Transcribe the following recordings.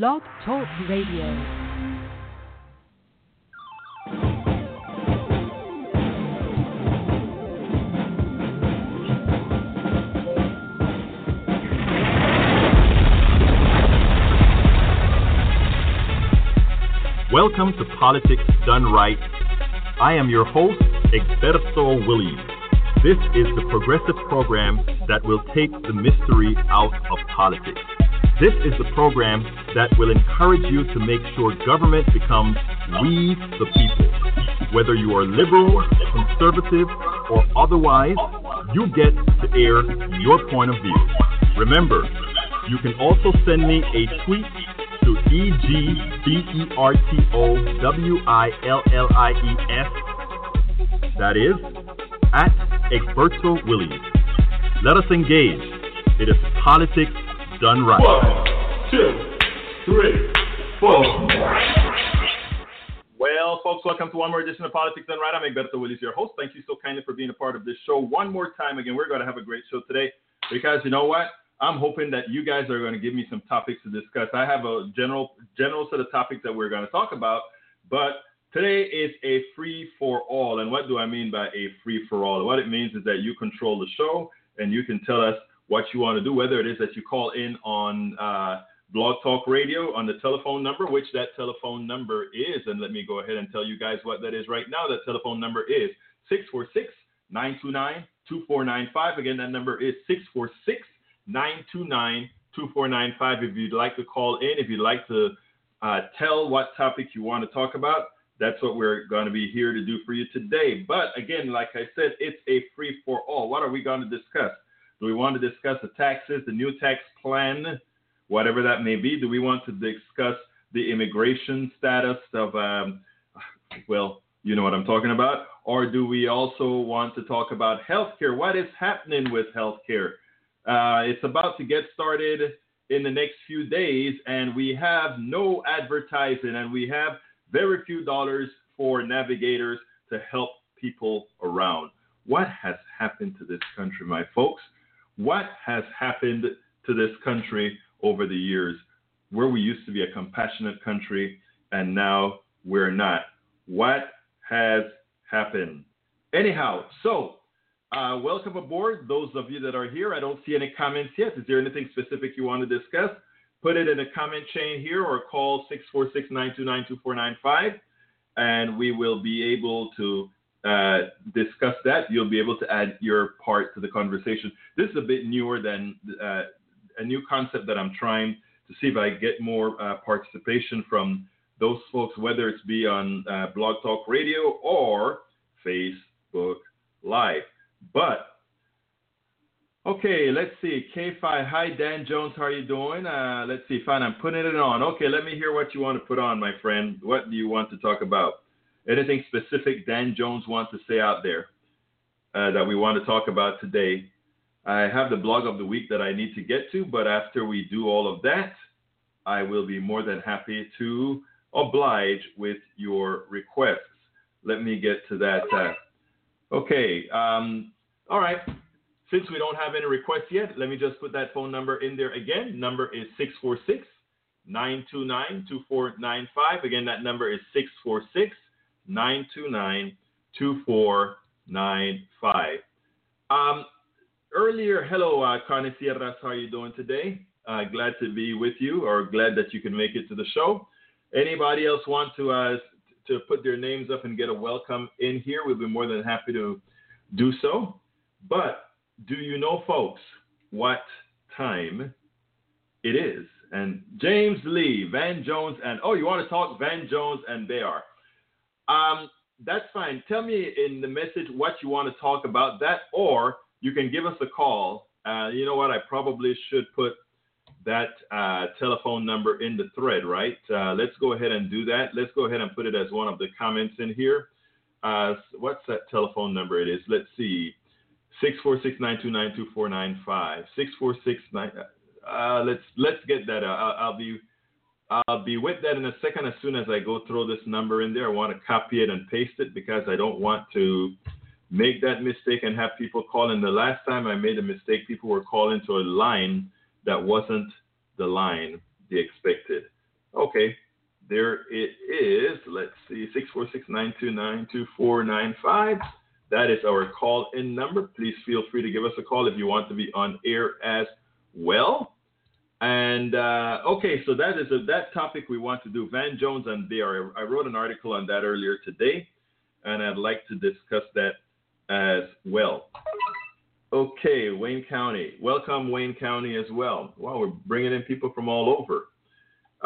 Blog Talk Radio. Welcome to Politics Done Right. I am your host, Egberto Willies. This is the progressive program that will take the mystery out of politics. This is the program that will encourage you to make sure government becomes we the people. Whether you are liberal, conservative, or otherwise, you get to air your point of view. Remember, you can also send me a tweet to E G B E R T O W I L L I E S. That is at Egberto Willies. Let us engage. It is politics done right. One, two, three, four. Well, folks, welcome to one more edition of Politics Done Right. I'm Egberto Willies, your host. Thank you so kindly for being a part of this show. One more time, again, we're going to have a great show today because you know what? I'm hoping that you guys are going to give me some topics to discuss. I have a general general set of topics that we're going to talk about, but today is a free for all. And what do I mean by a free for all? What it means is that you control the show and you can tell us what you want to do, whether it is that you call in on uh, Blog Talk Radio on the telephone number, which that telephone number is. And let me go ahead and tell you guys what that is right now. That telephone number is 646 929 2495. Again, that number is 646 929 2495. If you'd like to call in, if you'd like to uh, tell what topic you want to talk about, that's what we're going to be here to do for you today. But again, like I said, it's a free for all. What are we going to discuss? Do we want to discuss the taxes, the new tax plan, whatever that may be? Do we want to discuss the immigration status of, um, well, you know what I'm talking about? Or do we also want to talk about healthcare? What is happening with healthcare? Uh, it's about to get started in the next few days, and we have no advertising, and we have very few dollars for navigators to help people around. What has happened to this country, my folks? What has happened to this country over the years, where we used to be a compassionate country and now we're not? What has happened? Anyhow, so uh, welcome aboard, those of you that are here. I don't see any comments yet. Is there anything specific you want to discuss? Put it in the comment chain here or call 646 929 2495 and we will be able to uh, discuss that. You'll be able to add your part to the conversation. This is a bit newer than uh, a new concept that I'm trying to see if I get more uh, participation from those folks, whether it's be on uh, Blog Talk Radio or Facebook Live. But okay, let's see. K5, hi Dan Jones, how are you doing? Uh, let's see, fine. I'm putting it on. Okay, let me hear what you want to put on, my friend. What do you want to talk about? Anything specific Dan Jones wants to say out there uh, that we want to talk about today? I have the blog of the week that I need to get to, but after we do all of that, I will be more than happy to oblige with your requests. Let me get to that. Uh, Okay. Um, all right. Since we don't have any requests yet, let me just put that phone number in there again. Number is 646 929 2495. Again, that number is 646 929 2495. Um, earlier, hello, uh, Sierras. How are you doing today? Uh, glad to be with you, or glad that you can make it to the show. Anybody else want to uh, to put their names up and get a welcome in here, we'd be more than happy to do so. But do you know, folks, what time it is? And James Lee, Van Jones, and oh, you want to talk Van Jones and Behar? Um, that's fine. Tell me in the message what you want to talk about that, or you can give us a call. Uh, you know what? I probably should put that uh, telephone number in the thread, right? Uh, let's go ahead and do that. Let's go ahead and put it as one of the comments in here. Uh, what's that telephone number? It is, let's see, 646-929-2495. 646 uh, let's let's get that. I'll, I'll be I'll be with that in a second. As soon as I go throw this number in there, I want to copy it and paste it because I don't want to make that mistake and have people call in. The last time I made a mistake, people were calling to a line that wasn't the line they expected. Okay, there it is. Let's see, 646-929-2495. That is our call-in number. Please feel free to give us a call if you want to be on air as well. And uh, okay, so that is a, that topic we want to do. Van Jones and Behar. I wrote an article on that earlier today, and I'd like to discuss that as well. Okay, Wayne County. Welcome, Wayne County, as well. Wow, we're bringing in people from all over.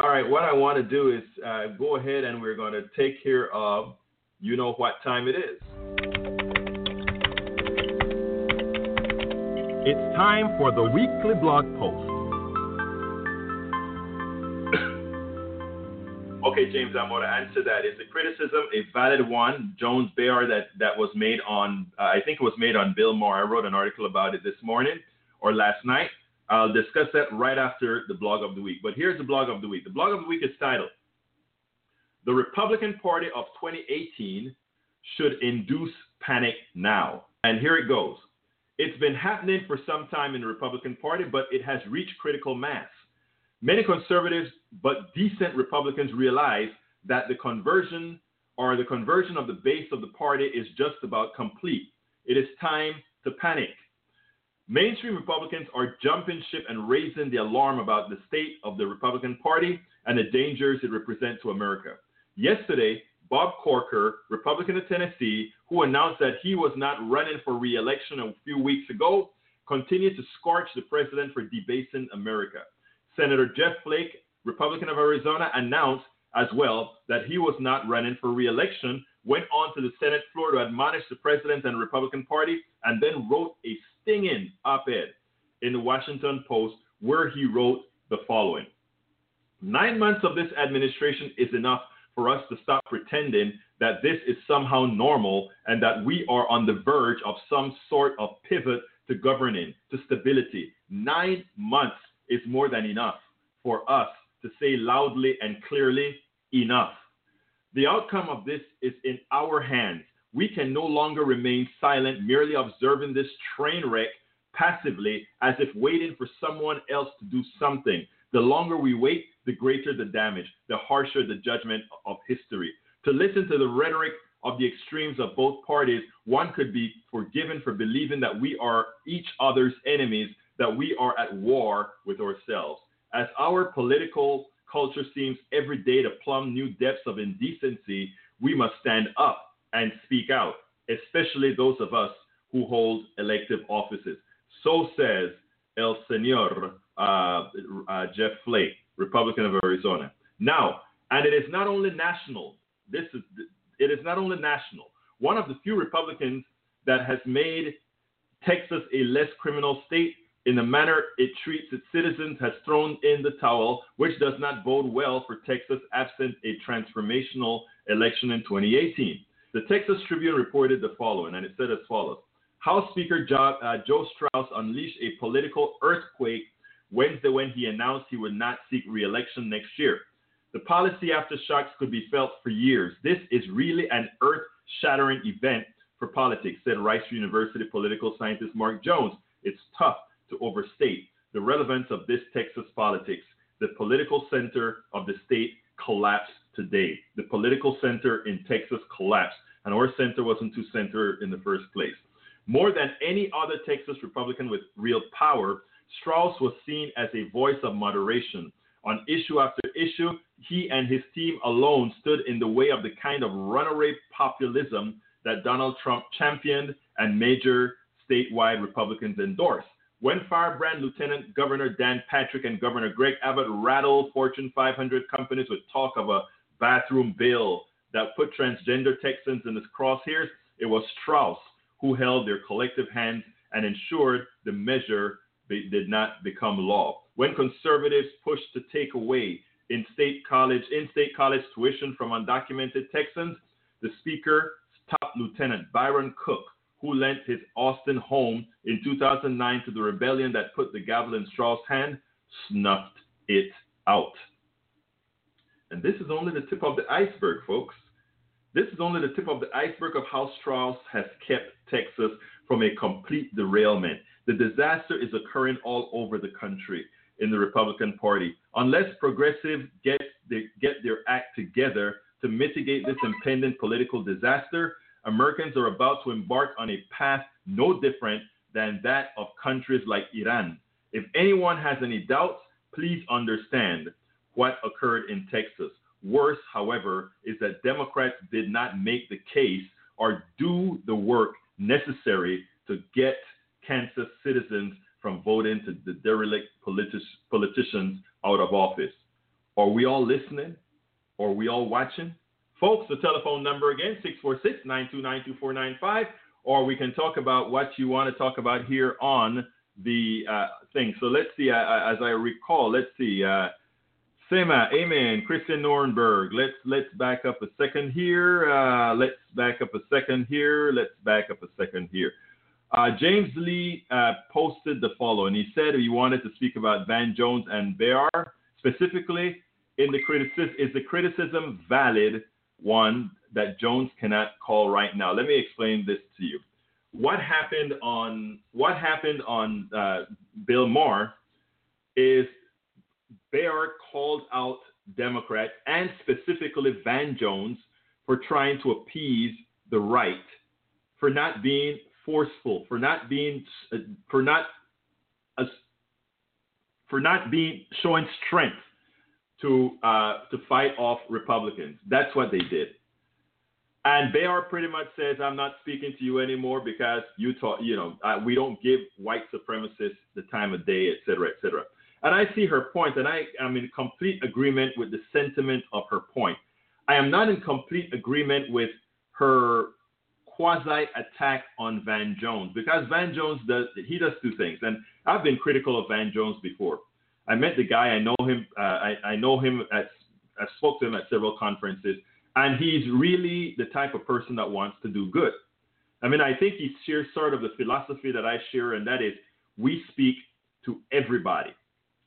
All right, what I want to do is uh, go ahead and we're going to take care of you know what time it is. It's time for the weekly blog post. Okay, James, I'm going to answer that. Is the criticism a valid one? Jones Behar that, that was made on, uh, I think it was made on Bill Maher. I wrote an article about it this morning or last night. I'll discuss that right after the blog of the week. But here's the blog of the week. The blog of the week is titled The Republican Party of 2018 Should Induce Panic Now. And here it goes. It's been happening for some time in the Republican Party, but it has reached critical mass. Many conservatives but decent Republicans realize that the conversion or the conversion of the base of the party is just about complete. It is time to panic. Mainstream Republicans are jumping ship and raising the alarm about the state of the Republican Party and the dangers it represents to America. Yesterday, Bob Corker, Republican of Tennessee, who announced that he was not running for re election a few weeks ago, continued to scorch the president for debasing America. Senator Jeff Flake, Republican of Arizona, announced as well that he was not running for re-election, went on to the Senate floor to admonish the president and Republican Party, and then wrote a stinging op-ed in the Washington Post where he wrote the following. Nine months of this administration is enough for us to stop pretending that this is somehow normal and that we are on the verge of some sort of pivot to governing, to stability. Nine months is more than enough for us to say loudly and clearly, enough. The outcome of this is in our hands. We can no longer remain silent, merely observing this train wreck passively as if waiting for someone else to do something. The longer we wait, the greater the damage, the harsher the judgment of history. To listen to the rhetoric of the extremes of both parties, one could be forgiven for believing that we are each other's enemies that we are at war with ourselves. As our political culture seems every day to plumb new depths of indecency, we must stand up and speak out, especially those of us who hold elective offices. So says El Senor uh, uh, Jeff Flake, Republican of Arizona. Now, and it is not only national. This is it is not only national. One of the few Republicans that has made Texas a less criminal state in the manner it treats its citizens has thrown in the towel, which does not bode well for Texas absent a transformational election in 2018. The Texas Tribune reported the following, and it said as follows House Speaker jo- uh, Joe Straus unleashed a political earthquake Wednesday when he announced he would not seek re election next year. The policy aftershocks could be felt for years. This is really an earth shattering event for politics, said Rice University political scientist Mark Jones. It's tough to overstate the relevance of this Texas politics. The political center of the state collapsed today. The political center in Texas collapsed, and our center wasn't too center in the first place. More than any other Texas Republican with real power, Straus was seen as a voice of moderation. On issue after issue, he and his team alone stood in the way of the kind of runaway populism that Donald Trump championed and major statewide Republicans endorsed. When firebrand Lieutenant Governor Dan Patrick and Governor Greg Abbott rattled Fortune 500 companies with talk of a bathroom bill that put transgender Texans in its crosshairs, it was Straus who held their collective hands and ensured the measure did not become law. When conservatives pushed to take away in state college in-state college tuition from undocumented Texans, the speaker, top lieutenant Byron Cook, who lent his Austin home in 2009 to the rebellion that put the gavel in Straus' hand, snuffed it out. And this is only the tip of the iceberg, folks. This is only the tip of the iceberg of how Straus has kept Texas from a complete derailment. The disaster is occurring all over the country. in the Republican Party. Unless progressives get, the, get their act together to mitigate this impending political disaster, Americans are about to embark on a path no different than that of countries like Iran. If anyone has any doubts, please understand what occurred in Texas. Worse, however, is that Democrats did not make the case or do the work necessary to get Kansas citizens from voting to the derelict politi- politicians out of office. Are we all listening? Are we all watching? Folks, the telephone number again, 646 929 2495, or we can talk about what you want to talk about here on the uh, thing. So let's see, uh, as I recall, let's see. Uh, Sema, Amen, Christian Nornberg. Let's let's back up a second here. Uh, let's back up a second here. Let's back up a second here. Uh, James Lee uh, posted the following. He said he wanted to speak about Van Jones and Behar specifically. In the criticism, is the criticism valid one that Jones cannot call right now? Let me explain this to you. What happened on what happened on uh, Bill Maher is Behar called out Democrats and specifically Van Jones for trying to appease the right, for not being forceful, for not being, uh, for not, uh, for not being showing strength to uh, to fight off Republicans. That's what they did. And Behar pretty much says, "I'm not speaking to you anymore because you talk, you know, uh, we don't give white supremacists the time of day, et cetera, et cetera." And I see her point, and I am in complete agreement with the sentiment of her point. I am not in complete agreement with her quasi attack on Van Jones because Van Jones does he does two things, and I've been critical of Van Jones before. I met the guy, I know him, uh, I, I know him at, I spoke to him at several conferences, and he's really the type of person that wants to do good. I mean, I think he shares sort of the philosophy that I share, and that is we speak to everybody.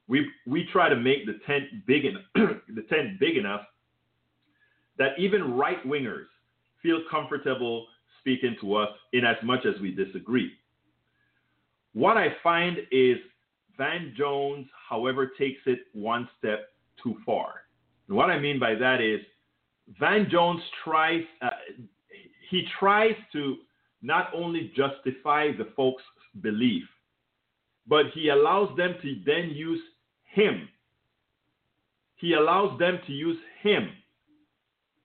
We we try to make the tent big enough, the tent big enough that even right wingers feel comfortable speaking to us in as much as we disagree. What I find is Van Jones, however, takes it one step too far. And what I mean by that is Van Jones tries, uh, he tries to not only justify the folks' belief, but he allows them to then use him. He allows them to use him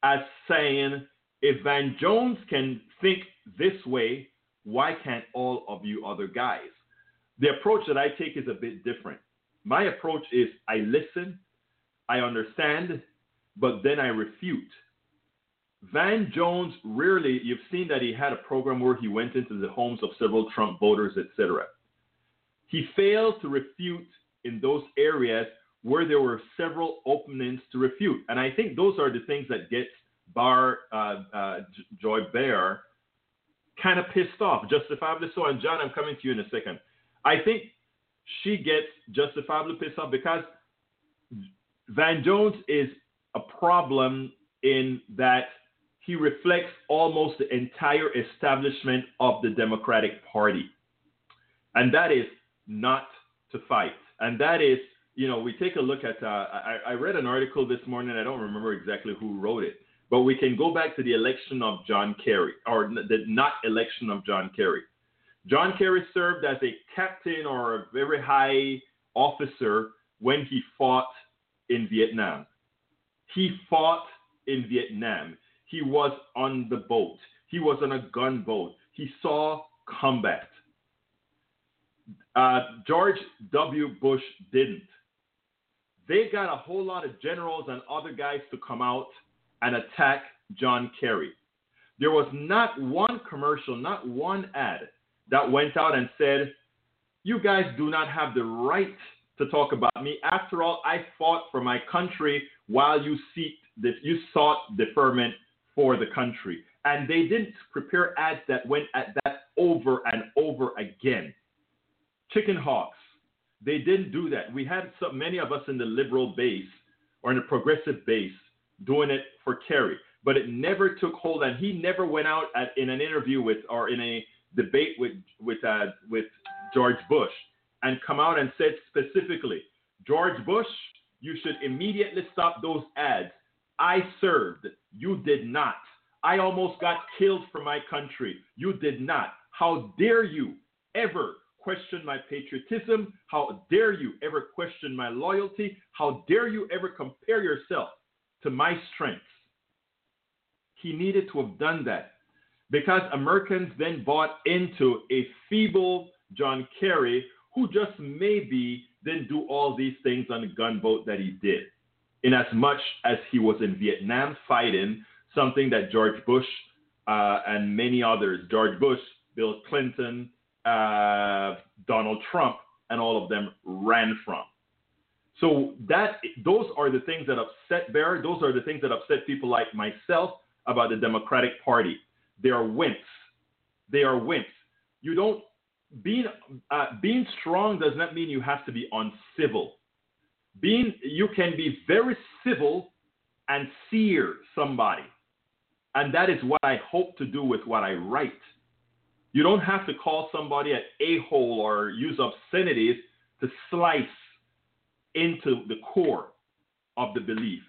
as saying, if Van Jones can think this way, why can't all of you other guys? The approach that I take is a bit different. My approach is I listen, I understand, but then I refute. Van Jones rarely, you've seen that he had a program where he went into the homes of several Trump voters, etc. He failed to refute in those areas where there were several openings to refute. And I think those are the things that get Bar uh, uh, Joy Behar kind of pissed off, justifiably so. And John, I'm coming to you in a second. I think she gets justifiably pissed off because Van Jones is a problem in that he reflects almost the entire establishment of the Democratic Party. And that is not to fight. And that is, you know, we take a look at, uh, I, I read an article this morning, I don't remember exactly who wrote it, but we can go back to the election of John Kerry, or the not election of John Kerry. John Kerry served as a captain or a very high officer when he fought in Vietnam. He fought in Vietnam. He was on the boat. He was on a gunboat. He saw combat. Uh, George W. Bush didn't. They got a whole lot of generals and other guys to come out and attack John Kerry. There was not one commercial, not one ad that went out and said, You guys do not have the right to talk about me. After all, I fought for my country while you seek you sought deferment for the country. And they didn't prepare ads that went at that over and over again. Chicken hawks. They didn't do that. We had so many of us in the liberal base or in the progressive base doing it for Kerry, but it never took hold. And he never went out at, in an interview with or in a debate with with uh, with George Bush and come out and said specifically, George Bush, you should immediately stop those ads. I served. You did not. I almost got killed for my country. You did not. How dare you ever question my patriotism? How dare you ever question my loyalty? How dare you ever compare yourself to my strengths? He needed to have done that because Americans then bought into a feeble John Kerry who just maybe didn't do all these things on the gunboat that he did, in as much as he was in Vietnam fighting something that George Bush uh, and many others, George Bush, Bill Clinton, uh, Donald Trump, and all of them ran from. So that those are the things that upset Behar. Those are the things that upset people like myself about the Democratic Party. They are wimps. They are wimps. You don't being uh, being strong does not mean you have to be uncivil. Being you can be very civil and sear somebody, and that is what I hope to do with what I write. You don't have to call somebody an a-hole or use obscenities to slice into the core of the belief.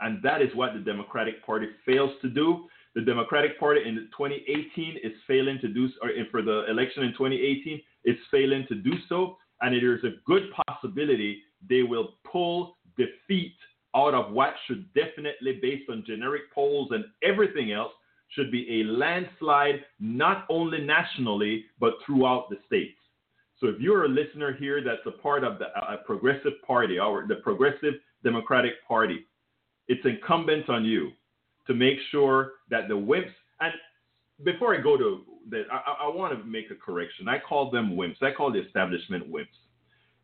And that is what the Democratic Party fails to do. The Democratic Party in 2018 is failing to do, or for the election in 2018 it's failing to do so, and it is a good possibility they will pull defeat out of what should definitely, based on generic polls and everything else, should be a landslide not only nationally but throughout the states. So if you're a listener here that's a part of the progressive party or the progressive Democratic Party, it's incumbent on you to make sure that the wimps and before I go to that, I, I want to make a correction. I call them wimps. I call the establishment wimps.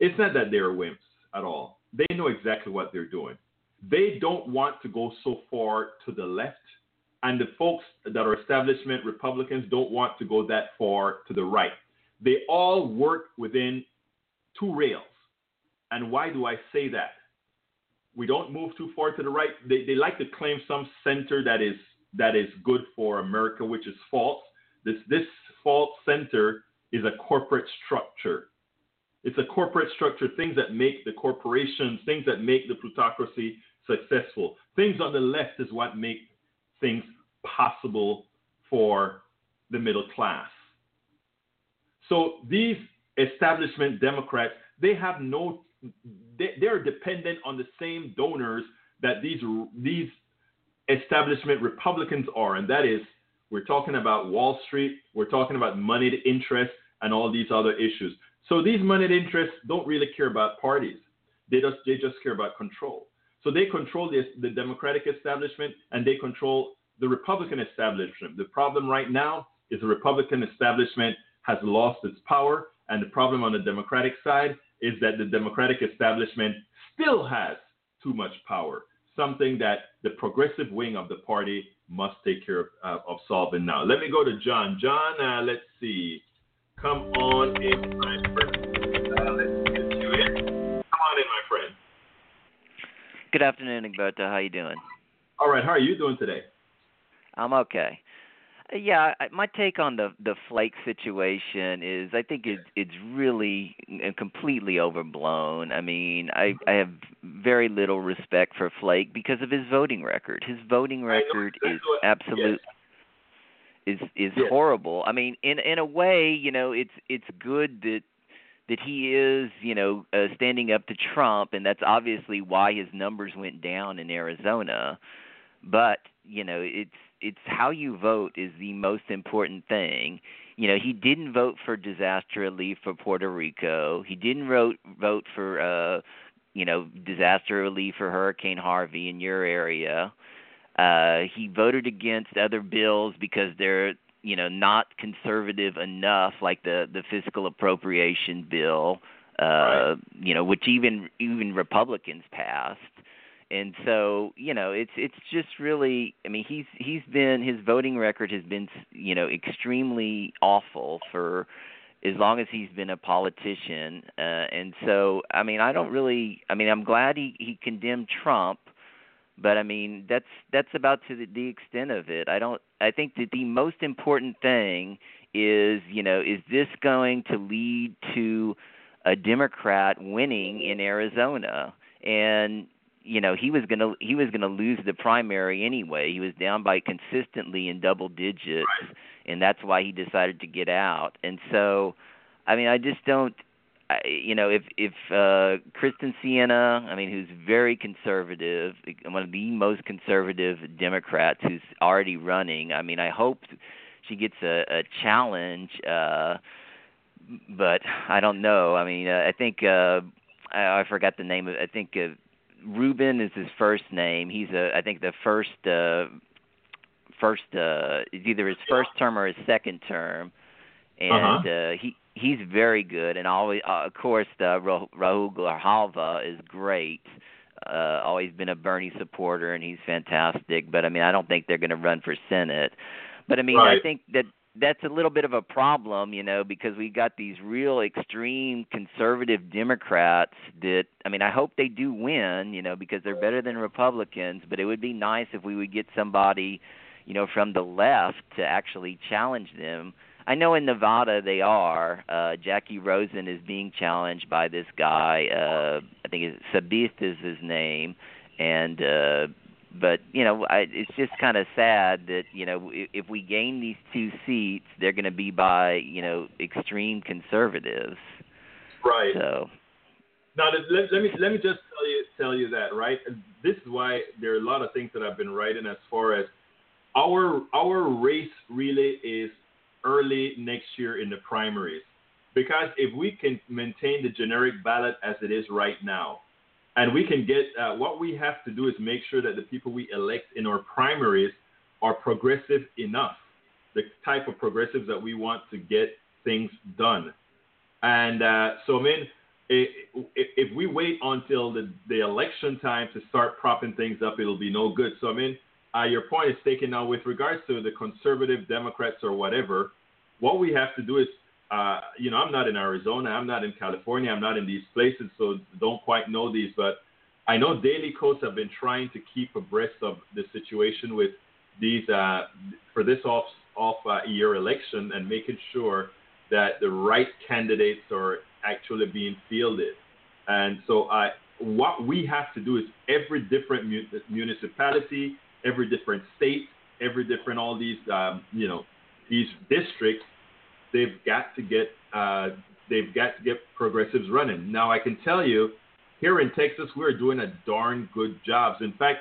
It's not that they're wimps at all. They know exactly what they're doing. They don't want to go so far to the left, and the folks that are establishment Republicans don't want to go that far to the right. They all work within two rails. And why do I say that? We don't move too far to the right. They, they like to claim some center that is that is good for America, which is false. This this false center is a corporate structure. It's a corporate structure, things that make the corporations, things that make the plutocracy successful. Things on the left is what make things possible for the middle class. So these establishment Democrats, they have no they, are dependent on the same donors that these these establishment Republicans are, and that is we're talking about Wall Street, we're talking about moneyed interests, and all these other issues. So these moneyed interests don't really care about parties; they just they just care about control. So they control the, the Democratic establishment and they control the Republican establishment. The problem right now is the Republican establishment has lost its power, and the problem on the Democratic side is that the Democratic establishment still has too much power, something that the progressive wing of the party must take care of, uh, of solving now. Let me go to John. John, uh, let's see. Come on in, my friend. Uh, let's get you in. Come on in, my friend. Good afternoon, Egberto. How are you doing? All right. How are you doing today? I'm okay. Yeah, my take on the the Flake situation is I think it, it's really completely overblown. I mean, I I have very little respect for Flake because of his voting record. His voting record is absolute yes. is is yes. horrible. I mean, in in a way, you know, it's it's good that that he is, you know, uh, standing up to Trump, and that's obviously why his numbers went down in Arizona. But you know, it's it's how you vote is the most important thing. You know, he didn't vote for disaster relief for Puerto Rico. He didn't vote vote for uh you know, disaster relief for Hurricane Harvey in your area. Uh he voted against other bills because they're, you know, not conservative enough like the the fiscal appropriation bill uh right. you know, which even even Republicans passed and so you know it's it's just really i mean he's he's been his voting record has been you know extremely awful for as long as he's been a politician. Uh, and so i mean i don't really i mean i'm glad he he condemned trump but i mean that's that's about to the, the extent of it. I don't i think that the most important thing is you know is this going to lead to a Democrat winning in Arizona, and you know he was gonna he was gonna lose the primary anyway. He was down by consistently in double digits, Right. and that's why he decided to get out. And so, I mean, I just don't. I, you know, if if uh Kyrsten Sinema, I mean, who's very conservative, one of the most conservative Democrats who's already running. I mean, I hope she gets a, a challenge. uh but I don't know. I mean, uh, I think uh I, I forgot the name of. I think uh, Ruben is his first name. He's a. I think the first. uh First, uh, it's either his first term or his second term, and Uh-huh. uh, he he's very good. And always, uh, of course, the Ra- Raul Grijalva is great. Uh, always been a Bernie supporter, and he's fantastic. But I mean, I don't think they're going to run for Senate. But I mean, I think that that's a little bit of a problem, you know, because we got these real extreme conservative Democrats that I mean, I hope they do win, you know, because they're better than Republicans, but it would be nice if we would get somebody, you know, from the left to actually challenge them. I know in Nevada they are. Uh Jacky Rosen is being challenged by this guy, uh I think Sabith is his name and uh but you know I, it's just kind of sad that you know if, if we gain these two seats they're going to be by you know extreme conservatives Right. so Now let, let, let me let me just tell you tell you that right. This is why there are a lot of things that I've been writing as far as our our race really is early next year in the primaries because if we can maintain the generic ballot as it is right now, and we can get uh, what we have to do is make sure that the people we elect in our primaries are progressive enough, the type of progressives that we want to get things done. And uh, so, I mean, if, we wait until the, the election time to start propping things up, it'll be no good. So, I mean, uh, your point is taken now with regards to the conservative Democrats or whatever. What we have to do is, uh, you know, I'm not in Arizona, I'm not in California, I'm not in these places, so don't quite know these, but I know Daily Kos have been trying to keep abreast of the situation with these uh, for this off off uh, year election and making sure that the right candidates are actually being fielded. And so, I what we have to do is every different mu- municipality, every different state, every different all these um, you know these districts, they've got to get uh, they've got to get progressives running. Now I can tell you, here in Texas, we're doing a darn good job. In fact,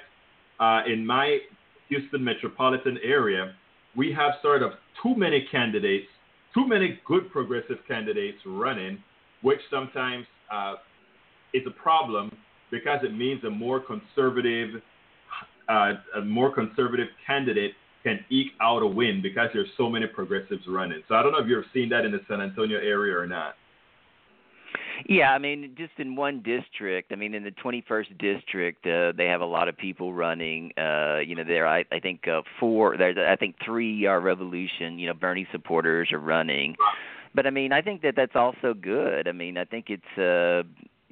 uh, in my Houston metropolitan area, we have sort of too many candidates, too many good progressive candidates running, which sometimes uh, is a problem because it means a more conservative, uh, a more conservative candidate can eke out a win because there's so many progressives running. So I don't know if you've seen that in the San Antonio area or not. Yeah, I mean, just in one district. I mean, in the 21st district, uh, they have a lot of people running. Uh, you know, there I, I think uh, four. There's I think three are Revolution. You know, Bernie supporters are running. But I mean, I think that that's also good. I mean, I think it's uh,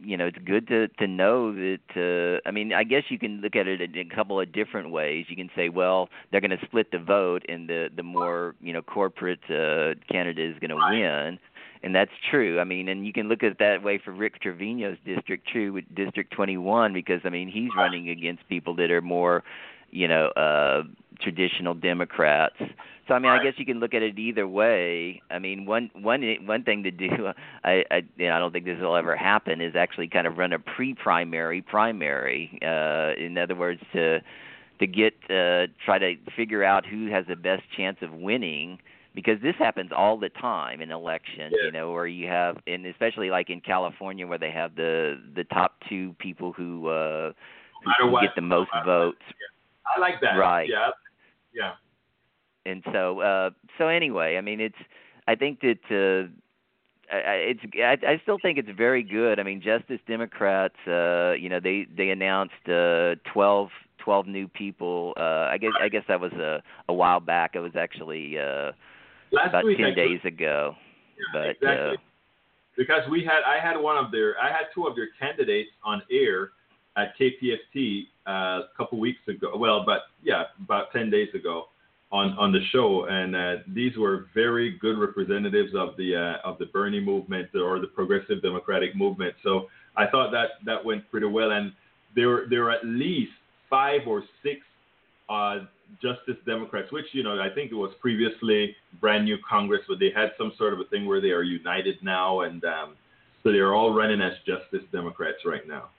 you know, it's good to to know that. Uh, I mean, I guess you can look at it in a couple of different ways. You can say, well, they're going to split the vote, and the the more you know corporate uh, candidate is going to win and that's true. I mean, and you can look at it that way for Rick Trevino's district, true with District 21, because I mean he's running against people that are more, you know, uh traditional Democrats. So I mean, I guess you can look at it either way. I mean, one one one thing to do, I I, you know, I don't think this will ever happen, is actually kind of run a pre-primary primary. Uh, in other words, to to get uh, try to figure out who has the best chance of winning because this happens all the time in elections, Yeah. you know, where you have and especially like in California where they have the the top two people who uh who matter get the most votes. I like that. Right. Yeah. Yeah. And so uh so anyway, I mean it's I think that uh I, it's I, I still think it's very good. I mean, Justice Democrats, uh, you know, they they announced uh, 12, 12 new people. Uh, I guess I guess that was a a while back. It was actually uh, Last about week, ten actually, days ago. Yeah, but exactly. uh, because we had I had one of their I had two of their candidates on air at KPFT uh, a couple weeks ago. Well, but yeah, about ten days ago, on on the show, and uh, these were very good representatives of the uh, of the Bernie movement or the Progressive Democratic movement. So I thought that that went pretty well, and there there were at least five or six uh, Justice Democrats, which you know I think it was previously brand new Congress, but they had some sort of a thing where they are united now, and um, so they're all running as Justice Democrats right now.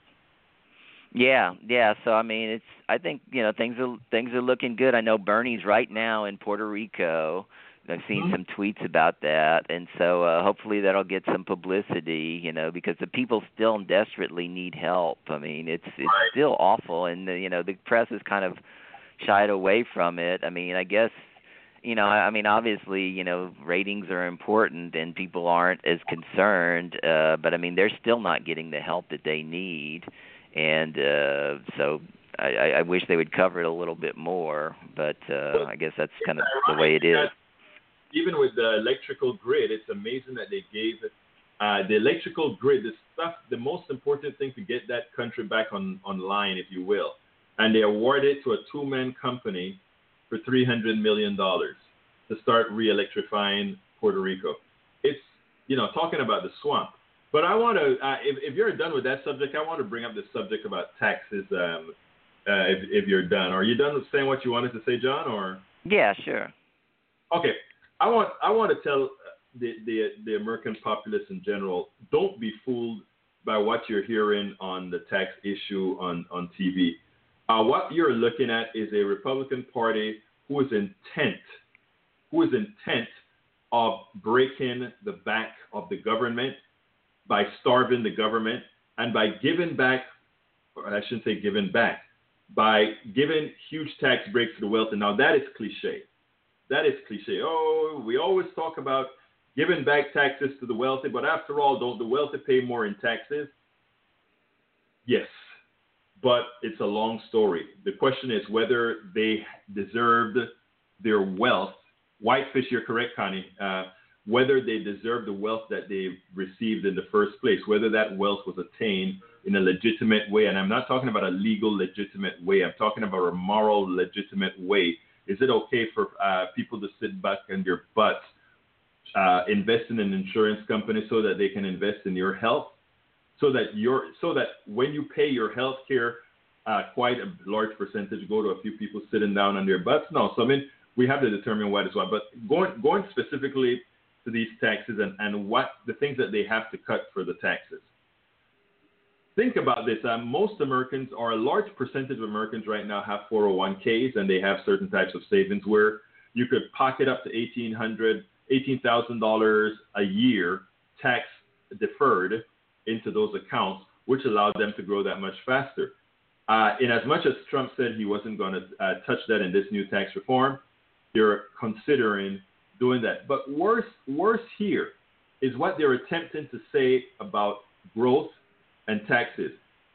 Yeah, yeah. So I mean, it's I think you know things are things are looking good. I know Bernie's right now in Puerto Rico. I've seen mm-hmm. some tweets about that, and so uh, hopefully that'll get some publicity. You know, because the people still desperately need help. I mean, it's it's right. still awful, and the, you know the press is kind of shied away from it. I mean, I guess you know, I mean, obviously, you know, ratings are important and people aren't as concerned, uh, but I mean, they're still not getting the help that they need and uh, so I, I wish they would cover it a little bit more, but uh, I guess that's kind of the way it is. Even with the electrical grid, it's amazing that they gave uh, the electrical grid the stuff, the most important thing to get that country back on online, if you will, and they awarded it to a two-man company for three hundred million dollars to start re-electrifying Puerto Rico. It's you know talking about the swamp but I want to, uh, if, if you're done with that subject, I want to bring up the subject about taxes. Um, uh, if, if you're done, are you done with saying what you wanted to say, John? Or yeah, sure. Okay, I want I want to tell the, the the American populace in general, don't be fooled by what you're hearing on the tax issue on on TV. Uh, what you're looking at is a Republican Party who is intent, who is intent of breaking the back of the government by starving the government and by giving back, or I shouldn't say giving back, by giving huge tax breaks to the wealthy. Now that is cliche. That is cliche. Oh, we always talk about giving back taxes to the wealthy, but after all, don't the wealthy pay more in taxes? Yes, but it's a long story. The question is whether they deserved their wealth. Whitefish, you're correct, Connie. Uh, whether they deserve the wealth that they received in the first place, whether that wealth was attained in a legitimate way. And I'm not talking about a legal, legitimate way, I'm talking about a moral, legitimate way. Is it okay for uh, people to sit back on their butts, uh, invest in an insurance company so that they can invest in your health? So that your so that when you pay your health care, uh, quite a large percentage go to a few people sitting down on their butts. No, so I mean we have to determine what is what. But going going specifically to these taxes and, and what the things that they have to cut for the taxes. Think about this. Uh, most Americans, or a large percentage of Americans right now, have 401ks and they have certain types of savings where you could pocket up to $1,800, $18,000 a year tax deferred into those accounts, which allowed them to grow that much faster. Uh, in as much as Trump said he wasn't going to uh, touch that in this new tax reform, they're considering doing that. But worse, worse here is what they're attempting to say about growth and taxes.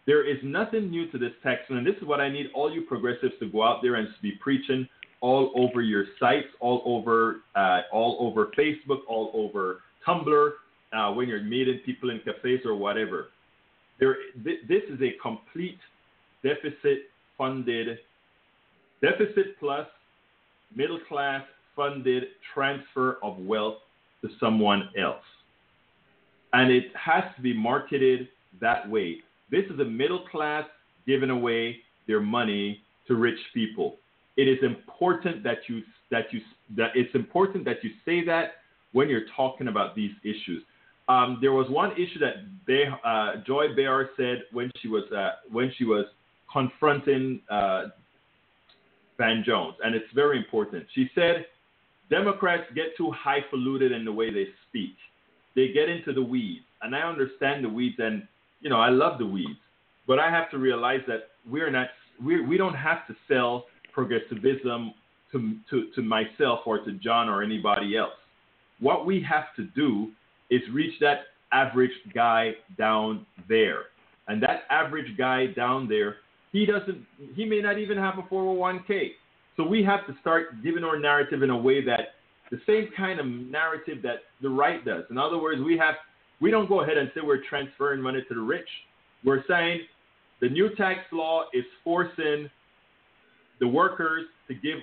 There is nothing new to this tax, and this is what I need all you progressives to go out there and to be preaching all over your sites, all over, uh, all over Facebook, all over Tumblr, uh, when you're meeting people in cafes or whatever. There, th- this is a complete deficit-funded, deficit plus middle class funded transfer of wealth to someone else. And it has to be marketed that way. This is a middle class giving away their money to rich people. It is important that you that you that it's important that you say that when you're talking about these issues. Um, there was one issue that uh, Joy Behar said when she was uh, when she was confronting uh, Van Jones, and it's very important. She said Democrats get too highfalutin in the way they speak. They get into the weeds, and I understand the weeds, and you know I love the weeds, but I have to realize that we're not we we don't have to sell progressivism to, to to myself or to John or anybody else. What we have to do is reach that average guy down there, and that average guy down there, he doesn't, he may not even have a 401k so we have to start giving our narrative in a way that the same kind of narrative that the right does. In other words, we have we don't go ahead and say we're transferring money to the rich. We're saying the new tax law is forcing the workers to give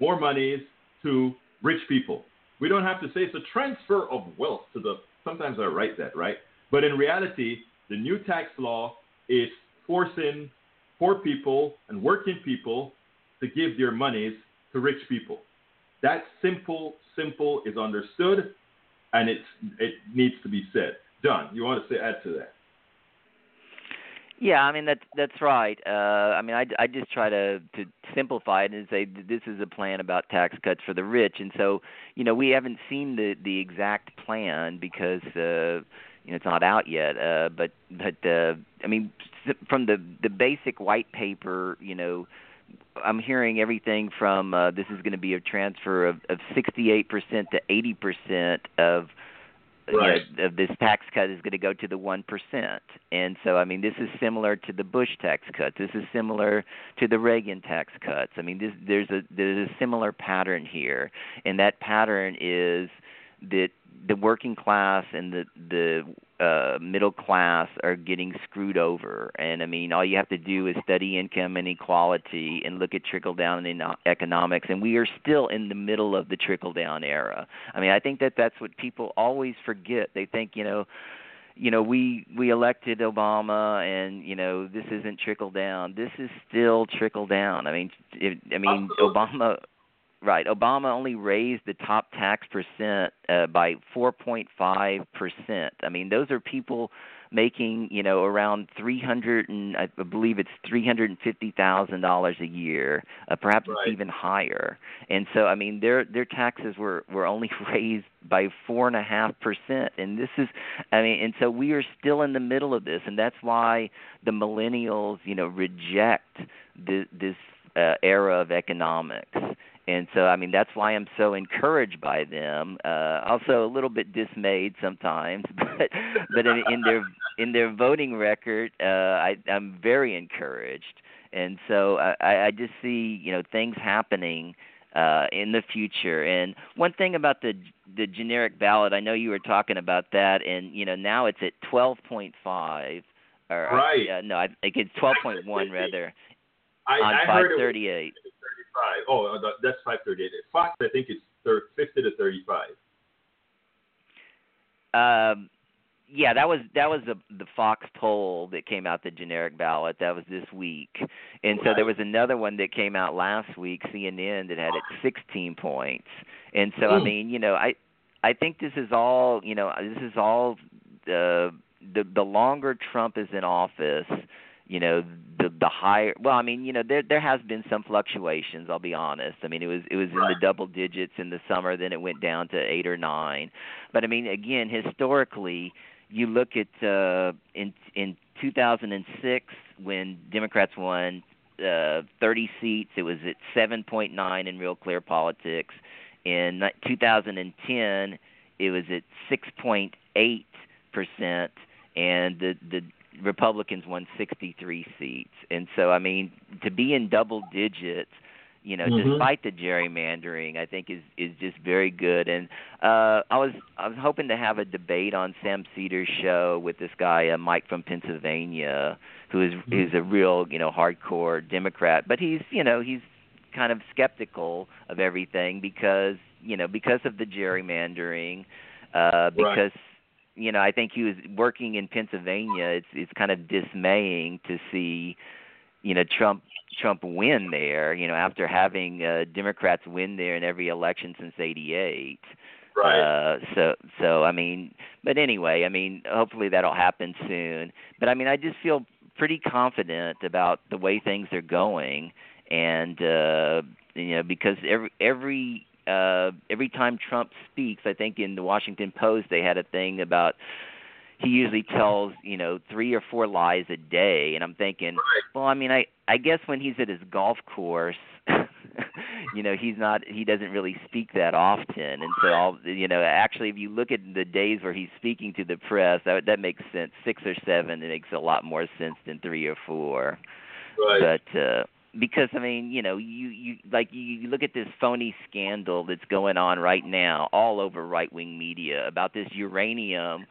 more monies to rich people. We don't have to say it's a transfer of wealth to the. Sometimes I write that, right? But in reality, the new tax law is forcing poor people and working people to give their monies to rich people. That simple, simple is understood, and it's it needs to be said. John, you want to say add to that? Yeah, I mean that's that's right. Uh, I mean, I, I just try to to simplify it and say this is a plan about tax cuts for the rich, and so you know we haven't seen the the exact plan because uh, you know it's not out yet. Uh, but but uh, I mean, from the the basic white paper, you know, I'm hearing everything from uh, this is going to be a transfer of of 68% to 80% of Right. you know, of this tax cut is going to go to the one percent, and so I mean this is similar to the Bush tax cuts. This is similar to the Reagan tax cuts. I mean this, there's a there's a similar pattern here, and that pattern is that the working class and the the uh, middle class are getting screwed over. And I mean, all you have to do is study income inequality and look at trickle down in economics. And we are still in the middle of the trickle down era. I mean, I think that that's what people always forget. They think, you know, you know we we elected Obama and you know this isn't trickle down this is still trickle down i mean it, i mean Absolutely. Obama Right. Obama only raised the top tax percent uh, by 4.5 percent. I mean, those are people making you know around 300 and I believe it's 350 thousand dollars a year, uh, perhaps Right. it's even higher. And so, I mean, their their taxes were were only raised by four and a half percent. And this is, I mean, and so we are still in the middle of this, and that's why the millennials, you know, reject this, this uh, era of economics and so I mean that's why I'm so encouraged by them. Uh, also a little bit dismayed sometimes, but but in, in their in their voting record, uh, I, I'm very encouraged. And so I, I just see you know things happening uh, in the future. And one thing about the the generic ballot, I know you were talking about that, and you know now it's at 12.5. Or, Right. Uh, no, I think it's 12.1 rather I, on I heard it was 538. 35. Oh, uh, that's 538. Fox, I think it's thir- 50 to 35. Um, yeah, that was that was the the Fox poll that came out the generic ballot. That was this week, and so there was another one that came out last week, CNN, that had it 16 points. And so I mean, you know, I I think this is all you know. This is all the the the longer Trump is in office, you know, the the higher. Well, I mean, you know, there there has been some fluctuations. I'll be honest. I mean, it was it was in the double digits in the summer, then it went down to eight or nine. But I mean, again, historically, you look at uh, in in 2006 when Democrats won uh, 30 seats, it was at 7.9 in Real Clear Politics. In 2010, it was at 6.8 percent, and the the Republicans won 63 seats. And so, I mean, to be in double digits, you know, Mhm. despite the gerrymandering, I think is is just very good. And uh, I was I was hoping to have a debate on Sam Seder's show with this guy uh, Mike from Pennsylvania, who is Mhm. is a real you know hardcore Democrat, but he's you know he's kind of skeptical of everything because you know because of the gerrymandering, uh, because you know I think he was working in Pennsylvania. It's it's kind of dismaying to see you know Trump Trump win there. You know after having uh, Democrats win there in every election since '88. Right. Uh, so so I mean, but anyway, I mean, hopefully that'll happen soon. But I mean, I just feel pretty confident about the way things are going, and uh, you know, because every every uh, every time Trump speaks, I think in the Washington Post they had a thing about he usually tells you know three or four lies a day, and I'm thinking, well, I mean, I I guess when he's at his golf course. you know he's not he doesn't really speak that often and so all you know actually if you look at the days where he's speaking to the press that that makes sense six or seven it makes a lot more sense than three or four right. but uh because I mean, you know, you you like you, you look at this phony scandal that's going on right now all over right wing media about this uranium.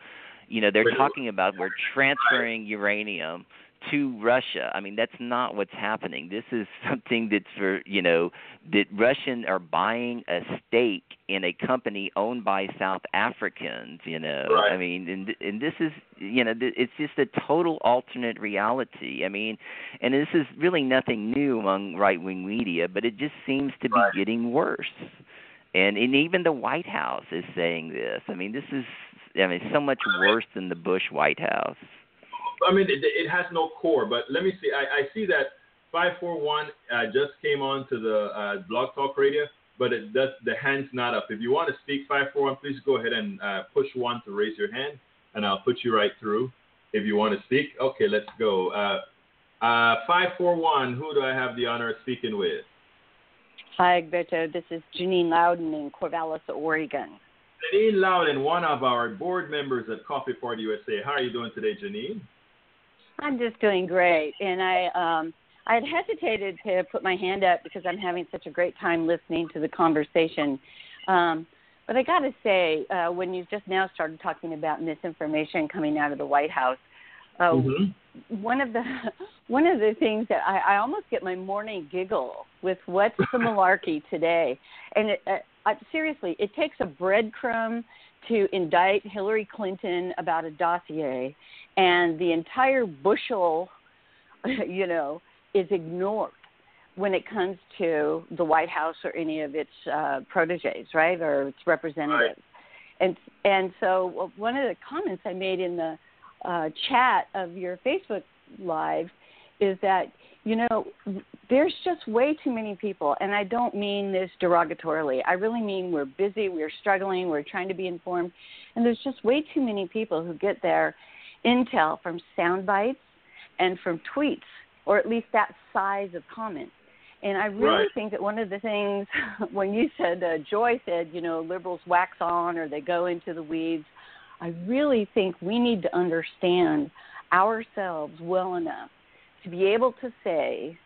You know, they're talking about we're transferring uranium to Russia. I mean, that's not what's happening. This is something that's for you know that Russian are buying a stake in a company owned by South Africans. You know, right. I mean, and and this is you know it's just a total alternate reality. I mean, and this is really nothing new among right wing media, but it just seems to be right. getting worse. And and even the White House is saying this. I mean, this is I mean so much worse than the Bush White House. I mean, it, it has no core. But let me see. I, I see that 541 uh, just came on to the uh, Blog Talk Radio, but it does the hand's not up. If you want to speak 541, please go ahead and uh, push one to raise your hand, and I'll put you right through. If you want to speak, okay, let's go. Uh, uh, 541, who do I have the honor of speaking with? Hi, Egberto. This is Janine Loudon in Corvallis, Oregon. Janine Loudon, one of our board members at Coffee Party USA. How are you doing today, Janine? I'm just doing great, and I um, I had hesitated to put my hand up because I'm having such a great time listening to the conversation. Um, but I got to say, uh, when you just now started talking about misinformation coming out of the White House, uh, mm-hmm. one of the one of the things that I, I almost get my morning giggle with what's the malarkey today, and it, uh, uh, seriously, it takes a breadcrumb to indict Hillary Clinton about a dossier, and the entire bushel, you know, is ignored when it comes to the White House or any of its uh, proteges, right, or its representatives. Right. And and so one of the comments I made in the uh, chat of your Facebook live is that you know there's just way too many people, and I don't mean this derogatorily. I really mean we're busy, we're struggling, we're trying to be informed, and there's just way too many people who get their intel from sound bites and from tweets, or at least that size of comment. And I really right. think that one of the things when you said uh, Joy said, you know, liberals wax on or they go into the weeds. I really think we need to understand ourselves well enough to be able to say,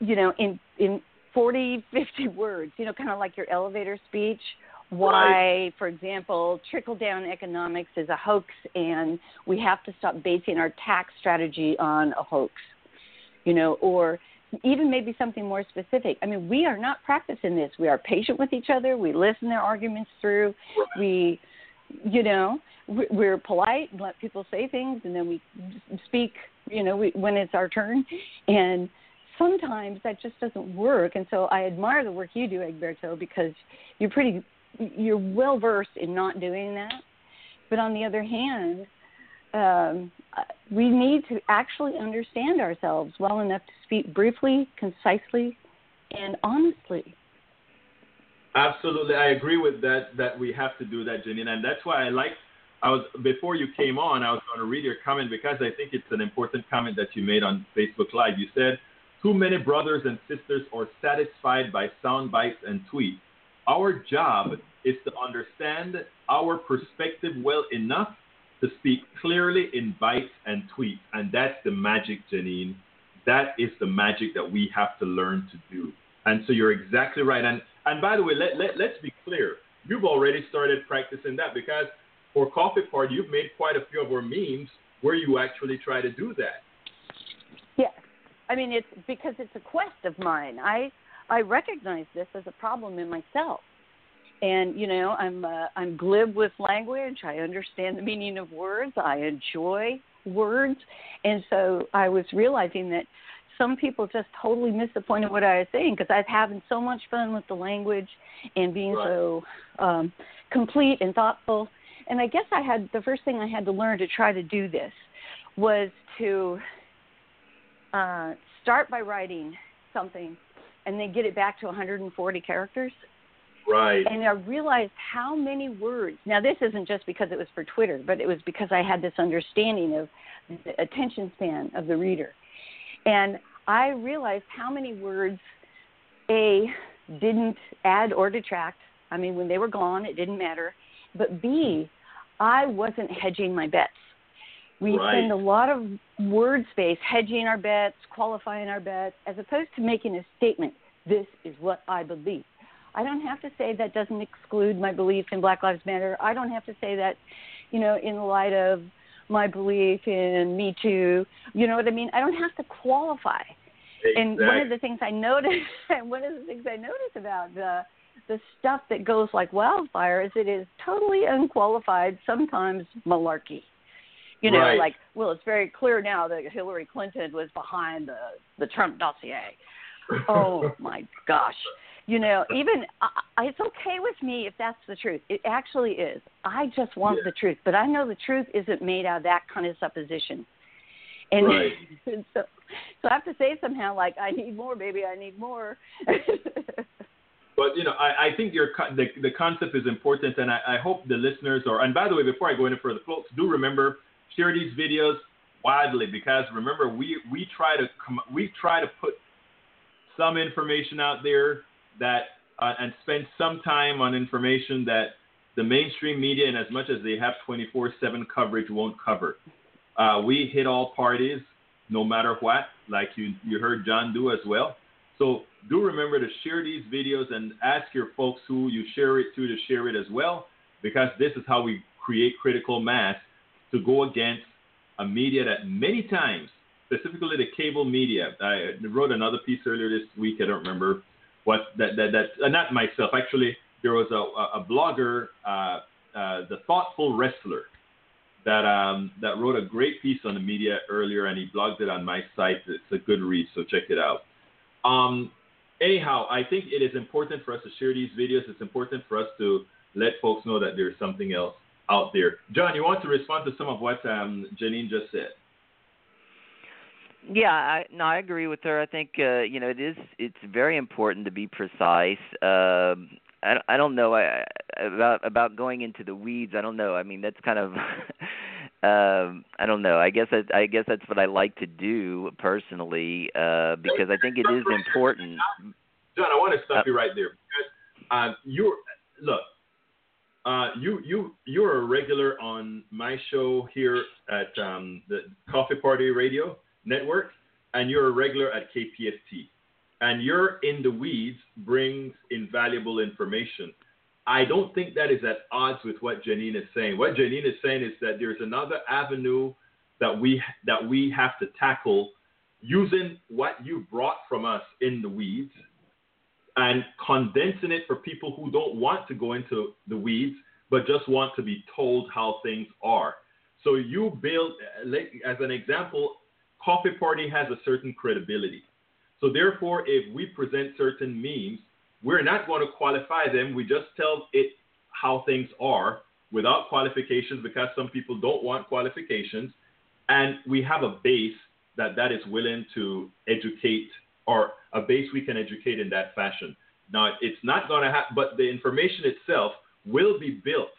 you know, in in 40, 50 words, you know, kind of like your elevator speech, why, right. for example, trickle down economics is a hoax and we have to stop basing our tax strategy on a hoax, you know, or even maybe something more specific. I mean, we are not practicing this. We are patient with each other. We listen their arguments through. We, you know, we're polite and let people say things, and then we speak, you know, we, when it's our turn. And sometimes that just doesn't work. And so I admire the work you do, Egberto, because you're pretty, you're well versed in not doing that. But on the other hand, um, we need to actually understand ourselves well enough to speak briefly, concisely, and honestly. Absolutely, I agree with that. That we have to do that, Janine, and that's why I like. I was before you came on. I was going to read your comment because I think it's an important comment that you made on Facebook Live. You said, "Too many brothers and sisters are satisfied by sound bites and tweets. Our job is to understand our perspective well enough to speak clearly in bites and tweets. And that's the magic, Janine. That is the magic that we have to learn to do. And so you're exactly right. And and by the way, let, let, let's be clear. You've already started practicing that because for Coffee Party, you've made quite a few of our memes where you actually try to do that. Yes. I mean, it's because it's a quest of mine. I I recognize this as a problem in myself and you know i'm uh, i'm glib with language i understand the meaning of words i enjoy words and so i was realizing that some people just totally miss the point of what i was saying because i was having so much fun with the language and being right. so um complete and thoughtful and i guess i had the first thing i had to learn to try to do this was to uh start by writing something and then get it back to 140 characters Right. and I realized how many words. Now, this isn't just because it was for Twitter, but it was because I had this understanding of the attention span of the reader. And I realized how many words A didn't add or detract. I mean, when they were gone, it didn't matter. But B, I wasn't hedging my bets. We right. spend a lot of word space hedging our bets, qualifying our bets, as opposed to making a statement. This is what I believe. I don't have to say that doesn't exclude my belief in Black Lives Matter. I don't have to say that, you know, in light of my belief in Me Too. You know what I mean? I don't have to qualify. Exactly. And one of the things I noticed, one of the things I noticed about the the stuff that goes like wildfire is it is totally unqualified, sometimes malarkey. You know, Right. like, well, it's very clear now that Hillary Clinton was behind the the Trump dossier. Oh my gosh. You know, even I, it's okay with me if that's the truth. It actually is. I just want Yeah. the truth, but I know the truth isn't made out of that kind of supposition. And Right. so, so I have to say somehow, like, I need more, baby. I need more. But you know, I, I think your the the concept is important, and I, I hope the listeners are. And by the way, before I go any further, folks, do remember share these videos widely because remember we we try to we try to put some information out there that uh, and spend some time on information that the mainstream media, and as much as they have 24/7 coverage, won't cover. Uh, we hit all parties, no matter what, like you you heard John do as well. So do remember to share these videos and ask your folks who you share it to to share it as well, because this is how we create critical mass to go against a media that many times, specifically the cable media. I wrote another piece earlier this week. I don't remember what that that that uh, not myself actually. There was a a, blogger, uh, uh, the thoughtful wrestler, that um that wrote a great piece on the media earlier, and he blogged it on my site. It's a good read, so check it out. Um, anyhow, I think it is important for us to share these videos. It's important for us to let folks know that there's something else out there. John, you want to respond to some of what um, Janine just said? Yeah, I no, I agree with her. I think uh, you know it is it's very important to be precise. Um I I don't know I, about about going into the weeds. I don't know. I mean, that's kind of um I don't know. I guess I, I guess that's what I like to do personally uh because I think it is important. John, I want to stop you right there because um, you're look. Uh, you you you're a regular on my show here at um, the Coffee Party Radio Network, and you're a regular at KPFT. And you're in the weeds brings invaluable information. I don't think that is at odds with what Janine is saying. What Janine is saying is that there's another avenue that we that we have to tackle using what you brought from us in the weeds and condensing it for people who don't want to go into the weeds but just want to be told how things are. So you build, as an example, Coffee Party has a certain credibility. So therefore, if we present certain memes, we're not going to qualify them. We just tell it how things are without qualifications because some people don't want qualifications, and we have a base that that is willing to educate or a base we can educate in that fashion. Now, it's not going to happen, but the information itself will be built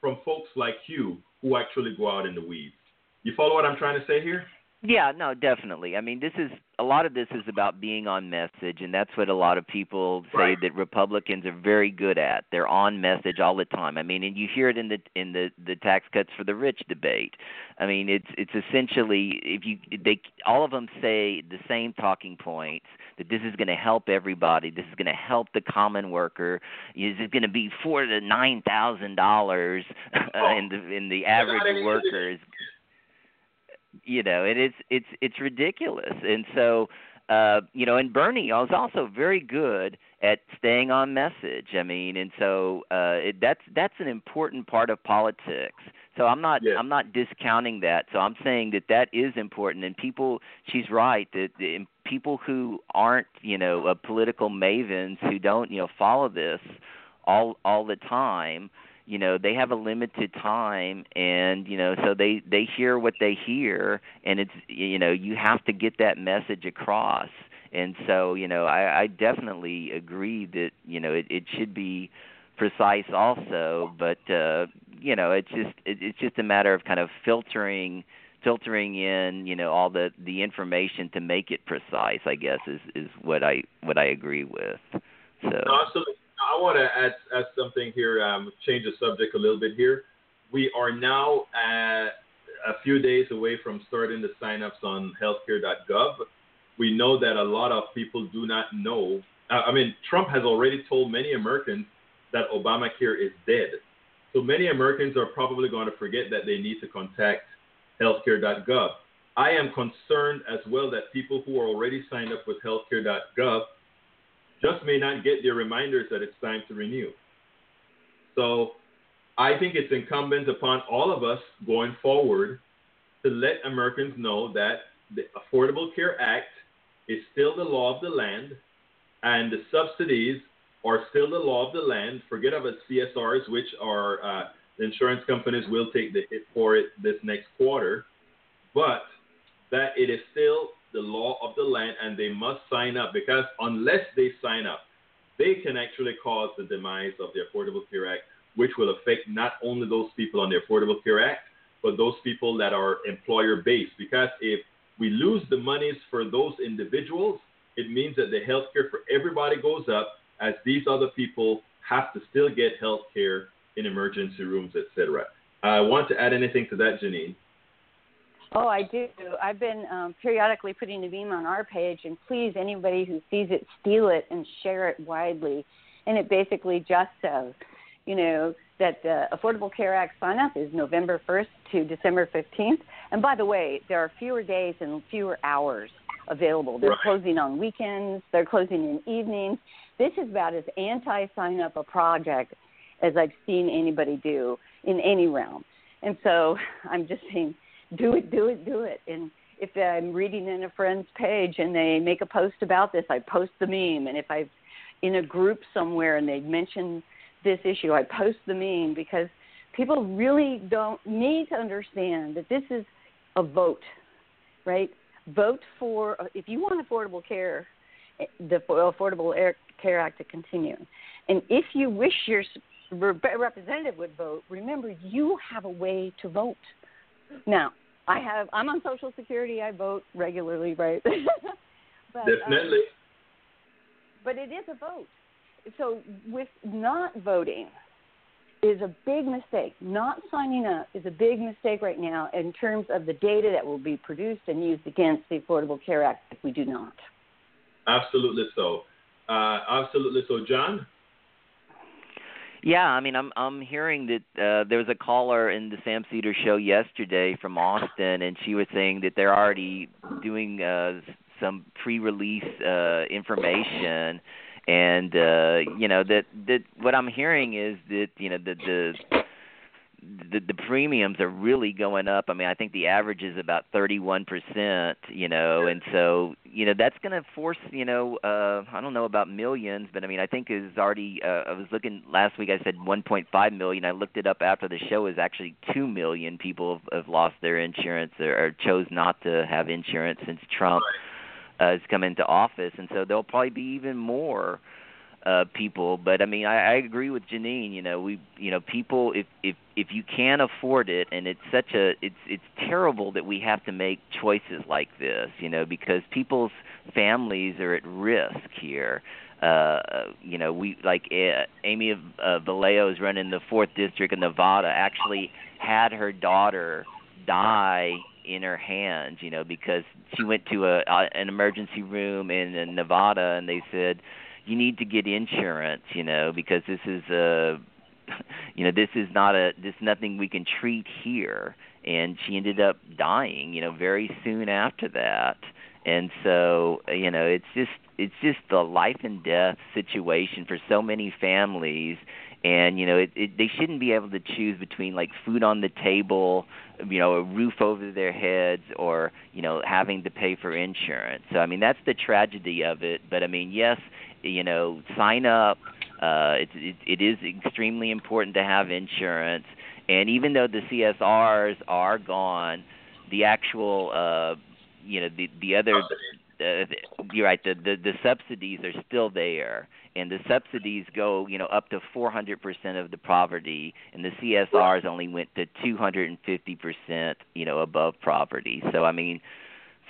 from folks like you who actually go out in the weeds. You follow what I'm trying to say here? Yeah, no, definitely. I mean, this is a lot of this is about being on message, and that's what a lot of people say Right. that Republicans are very good at. They're on message all the time. I mean, and you hear it in the in the the tax cuts for the rich debate. I mean, it's it's essentially if you they all of them say the same talking points that this is going to help everybody. This is going to help the common worker. Is it going to be four to nine thousand dollars in the in the average any- worker is you know it is it's it's ridiculous. And so uh you know and bernie is also very good at staying on message. I mean and so uh it, that's that's an important part of politics. So i'm not Yes. i'm not discounting that. So i'm saying that that is important. And people she's right that the, people who aren't you know uh, political mavens who don't you know follow this all all the time you know they have a limited time and you know so they they hear what they hear and it's you know you have to get that message across and so you know i i definitely agree that you know it it should be precise also but uh you know it's just it, it's just a matter of kind of filtering filtering in you know all the the information to make it precise i guess is is what i what i agree with so absolutely. I want to add, add something here, um, change the subject a little bit here. We are now at a few days away from starting the signups on healthcare.gov. We know that a lot of people do not know. Uh, I mean, Trump has already told many Americans that Obamacare is dead. So many Americans are probably going to forget that they need to contact healthcare.gov. I am concerned as well that people who are already signed up with healthcare.gov just may not get their reminders that it's time to renew. So I think it's incumbent upon all of us going forward to let Americans know that the Affordable Care Act is still the law of the land and the subsidies are still the law of the land. Forget about CSRs, which are uh, the insurance companies will take the hit for it this next quarter, but that it is still the law of the land and they must sign up because unless they sign up, they can actually cause the demise of the Affordable Care Act, which will affect not only those people on the Affordable Care Act, but those people that are employer based. Because if we lose the monies for those individuals, it means that the health care for everybody goes up as these other people have to still get health care in emergency rooms, etc. I want to add anything to that, Janine? Oh, I do. I've been um, periodically putting the meme on our page, and please, anybody who sees it, steal it and share it widely. And it basically just says, you know, that the Affordable Care Act sign up is November 1st to December 15th. And by the way, there are fewer days and fewer hours available. They're right. closing on weekends, they're closing in evenings. This is about as anti sign up a project as I've seen anybody do in any realm. And so I'm just saying, do it, do it, do it. And if I'm reading in a friend's page and they make a post about this, I post the meme. And if I'm in a group somewhere and they mention this issue, I post the meme because people really don't need to understand that this is a vote, right? Vote for, if you want affordable care, the Affordable Care Act to continue. And if you wish your representative would vote, remember you have a way to vote. Now, I have I'm on Social Security. I vote regularly, right? but, Definitely. Um, but it is a vote. So with not voting is a big mistake. Not signing up is a big mistake right now in terms of the data that will be produced and used against the Affordable Care Act if we do not. Absolutely so. Uh, absolutely so, John. Yeah, I mean, I'm I'm hearing that uh, there was a caller in the Sam Seder show yesterday from Austin, and she was saying that they're already doing uh, some pre-release uh, information, and uh, you know that that what I'm hearing is that you know the the the the premiums are really going up. I mean, I think the average is about 31%, you know, and so, you know, that's going to force, you know, uh I don't know about millions, but I mean, I think is already uh, I was looking last week I said 1.5 million. I looked it up after the show is actually 2 million people have, have lost their insurance or, or chose not to have insurance since Trump uh, has come into office, and so there'll probably be even more uh people but i mean I, I agree with janine you know we you know people if if if you can't afford it and it's such a it's it's terrible that we have to make choices like this you know because people's families are at risk here. Uh you know we like uh, amy uh, is running the fourth district of nevada actually had her daughter die in her hands you know because she went to a, a an emergency room in, in nevada and they said you need to get insurance, you know, because this is a you know, this is not a this is nothing we can treat here. And she ended up dying, you know, very soon after that. And so, you know, it's just it's just the life and death situation for so many families. And you know it, it they shouldn't be able to choose between like food on the table you know a roof over their heads or you know having to pay for insurance. So i mean that's the tragedy of it. But i mean yes you know, sign up. Uh, it, it, it is extremely important to have insurance, and even though the CSRs are gone, the actual, uh, you know, the the other, uh, you're right, the, the the subsidies are still there, and the subsidies go, you know, up to 400% of the poverty, and the CSRs only went to 250%, you know, above poverty. So I mean,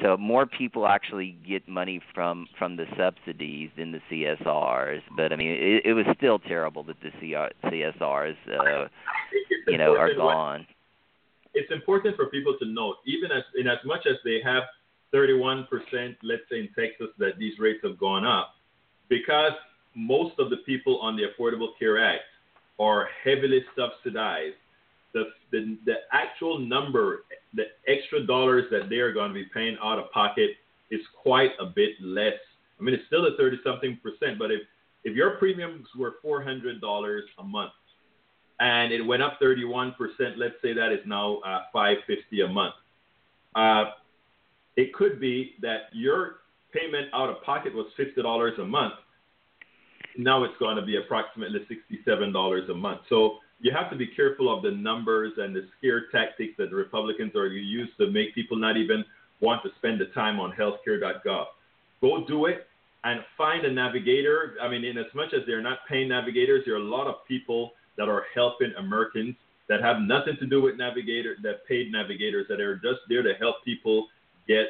so more people actually get money from from the subsidies than the CSRs. But I mean, it, it was still terrible that the CR, CSRs, uh, you know, are gone. It's important for people to note, even as in as much as they have 31%, let's say in Texas, that these rates have gone up, because most of the people on the Affordable Care Act are heavily subsidized. The, the, the actual number the extra dollars that they are going to be paying out of pocket is quite a bit less. I mean, it's still a 30 something percent, but if, if your premiums were $400 a month and it went up 31%, let's say that is now uh, 550 a month. Uh, it could be that your payment out of pocket was $50 a month. Now it's going to be approximately $67 a month. So you have to be careful of the numbers and the scare tactics that the Republicans are use to make people not even want to spend the time on healthcare.gov. Go do it and find a navigator. I mean, in as much as they're not paying navigators, there are a lot of people that are helping Americans that have nothing to do with navigator that paid navigators that are just there to help people get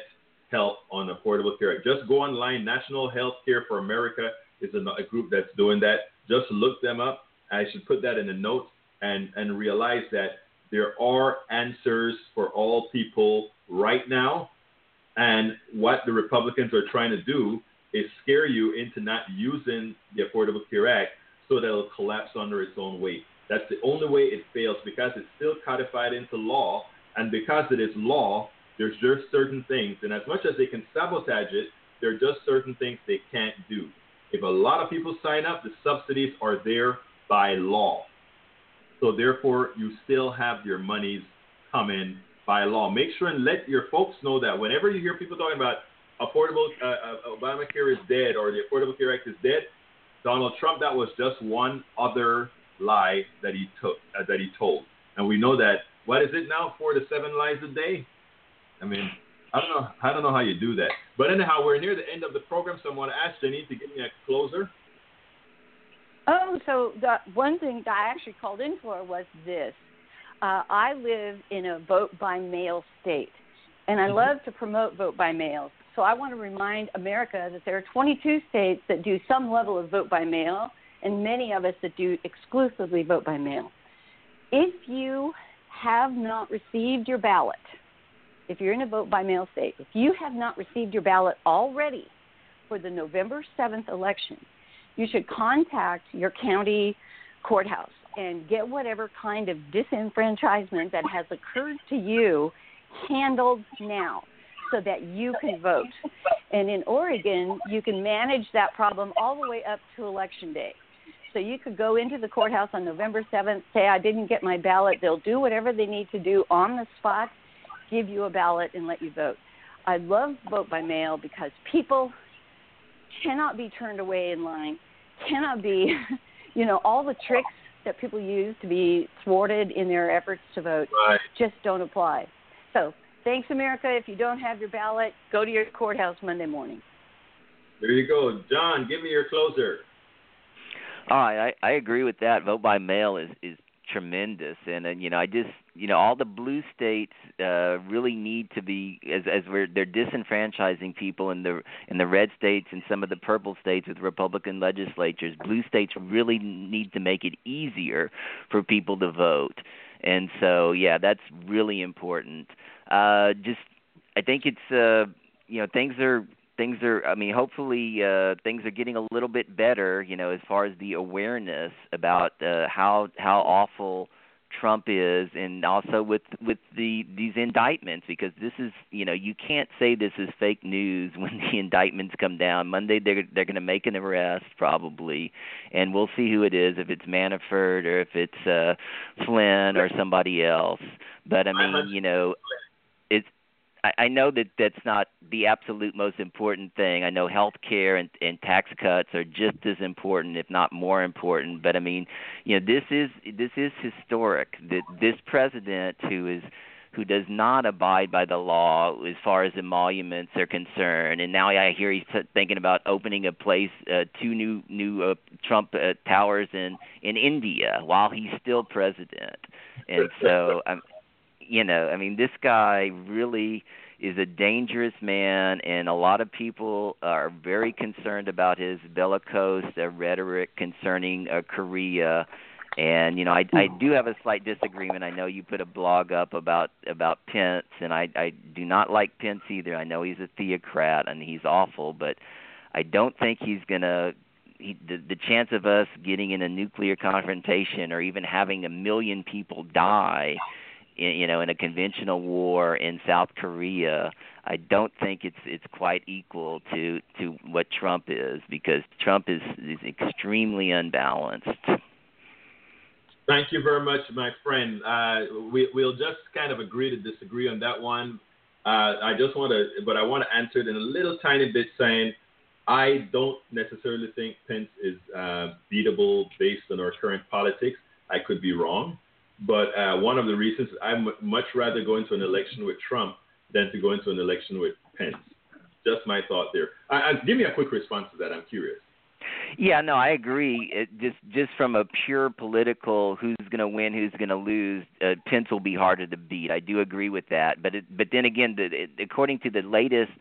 help on Affordable Care Just go online. National Health Care for America is a, a group that's doing that. Just look them up. I should put that in the notes and, and realize that there are answers for all people right now. And what the Republicans are trying to do is scare you into not using the Affordable Care Act so that it'll collapse under its own weight. That's the only way it fails because it's still codified into law. And because it is law, there's just certain things. And as much as they can sabotage it, there are just certain things they can't do. If a lot of people sign up, the subsidies are there by law. So therefore, you still have your monies coming by law. Make sure and let your folks know that whenever you hear people talking about affordable uh, uh, Obamacare is dead or the Affordable Care Act is dead, Donald Trump, that was just one other lie that he took uh, that he told. And we know that what is it now? Four to seven lies a day. I mean, I don't know. I don't know how you do that. But anyhow, we're near the end of the program, so I want to ask Jenny to give me a closer. Oh, so the one thing that I actually called in for was this. Uh, I live in a vote by mail state, and I mm-hmm. love to promote vote by mail. So I want to remind America that there are 22 states that do some level of vote by mail, and many of us that do exclusively vote by mail. If you have not received your ballot, if you're in a vote by mail state, if you have not received your ballot already for the November 7th election, you should contact your county courthouse and get whatever kind of disenfranchisement that has occurred to you handled now so that you can vote. And in Oregon, you can manage that problem all the way up to election day. So you could go into the courthouse on November 7th, say, I didn't get my ballot. They'll do whatever they need to do on the spot, give you a ballot, and let you vote. I love vote by mail because people cannot be turned away in line, cannot be, you know, all the tricks that people use to be thwarted in their efforts to vote right. just don't apply. So Thanks, America. If you don't have your ballot, go to your courthouse Monday morning. There you go. John, give me your closer. All right, I, I agree with that. Vote by mail is, is tremendous and and you know I just you know all the blue states uh really need to be as as we're they're disenfranchising people in the in the red states and some of the purple states with republican legislatures. Blue states really need to make it easier for people to vote. And so yeah that's really important. Uh, just I think it's uh, you know things are things are I mean hopefully uh, things are getting a little bit better you know as far as the awareness about uh, how how awful Trump is and also with with the these indictments because this is you know you can't say this is fake news when the indictments come down. Monday they're they're going to make an arrest probably and we'll see who it is if it's Manafort or if it's uh Flynn or somebody else. But I mean you know I, I know that that's not the absolute most important thing. I know health care and, and tax cuts are just as important, if not more important. But I mean, you know, this is this is historic. That this president who is who does not abide by the law as far as emoluments are concerned. And now I hear he's thinking about opening a place, uh, two new new uh, Trump uh, towers in in India while he's still president. And so I'm you know, I mean, this guy really is a dangerous man, and a lot of people are very concerned about his bellicose uh, rhetoric concerning uh, Korea. And you know, I I do have a slight disagreement. I know you put a blog up about about Pence, and I I do not like Pence either. I know he's a theocrat and he's awful, but I don't think he's gonna he, the, the chance of us getting in a nuclear confrontation or even having a million people die you know, in a conventional war in South Korea, I don't think it's it's quite equal to to what Trump is because Trump is is extremely unbalanced. Thank you very much, my friend. Uh, we, we'll just kind of agree to disagree on that one. Uh, I just want to, but I want to answer it in a little tiny bit, saying I don't necessarily think Pence is uh, beatable based on our current politics. I could be wrong. But uh, one of the reasons I would much rather go into an election with Trump than to go into an election with Pence. Just my thought there. Give me a quick response to that. I'm curious. Yeah, no, I agree. It just just from a pure political, who's going to win, who's going to lose, uh, Pence will be harder to beat. I do agree with that. But it, but then again, the, it, according to the latest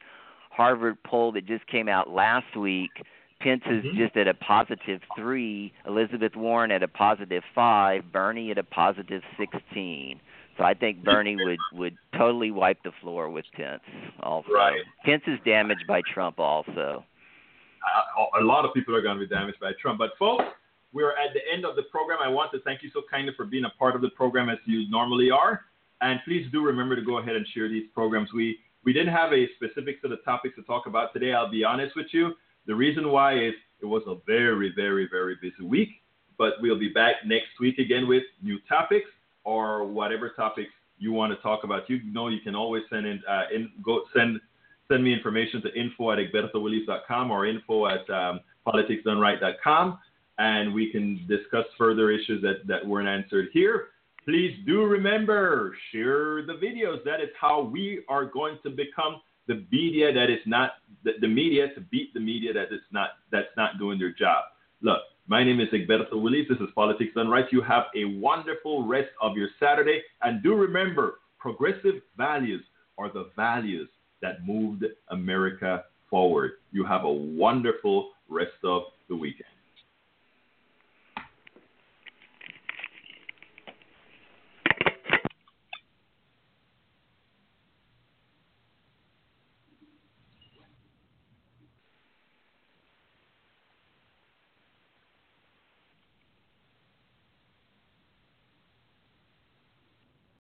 Harvard poll that just came out last week, Pence is mm-hmm. just at a positive three, Elizabeth Warren at a positive five, Bernie at a positive sixteen. So I think Bernie would would totally wipe the floor with Pence. Also, right. Pence is damaged by Trump. Also, uh, a lot of people are going to be damaged by Trump. But folks, we're at the end of the program. I want to thank you so kindly for being a part of the program as you normally are. And please do remember to go ahead and share these programs. We we didn't have a specific set of topics to talk about today. I'll be honest with you. The reason why is it was a very, very, very busy week, but we'll be back next week again with new topics or whatever topics you want to talk about. You know, you can always send in, uh, in go send send me information to info at egbertowillies.com or info at um, politicsdoneright.com, and we can discuss further issues that, that weren't answered here. Please do remember, share the videos. That is how we are going to become the media that is not the, the media to beat the media that is not that's not doing their job. Look, my name is Egberto Willies. This is Politics Done Right. You have a wonderful rest of your Saturday, and do remember, progressive values are the values that moved America forward. You have a wonderful rest of the weekend.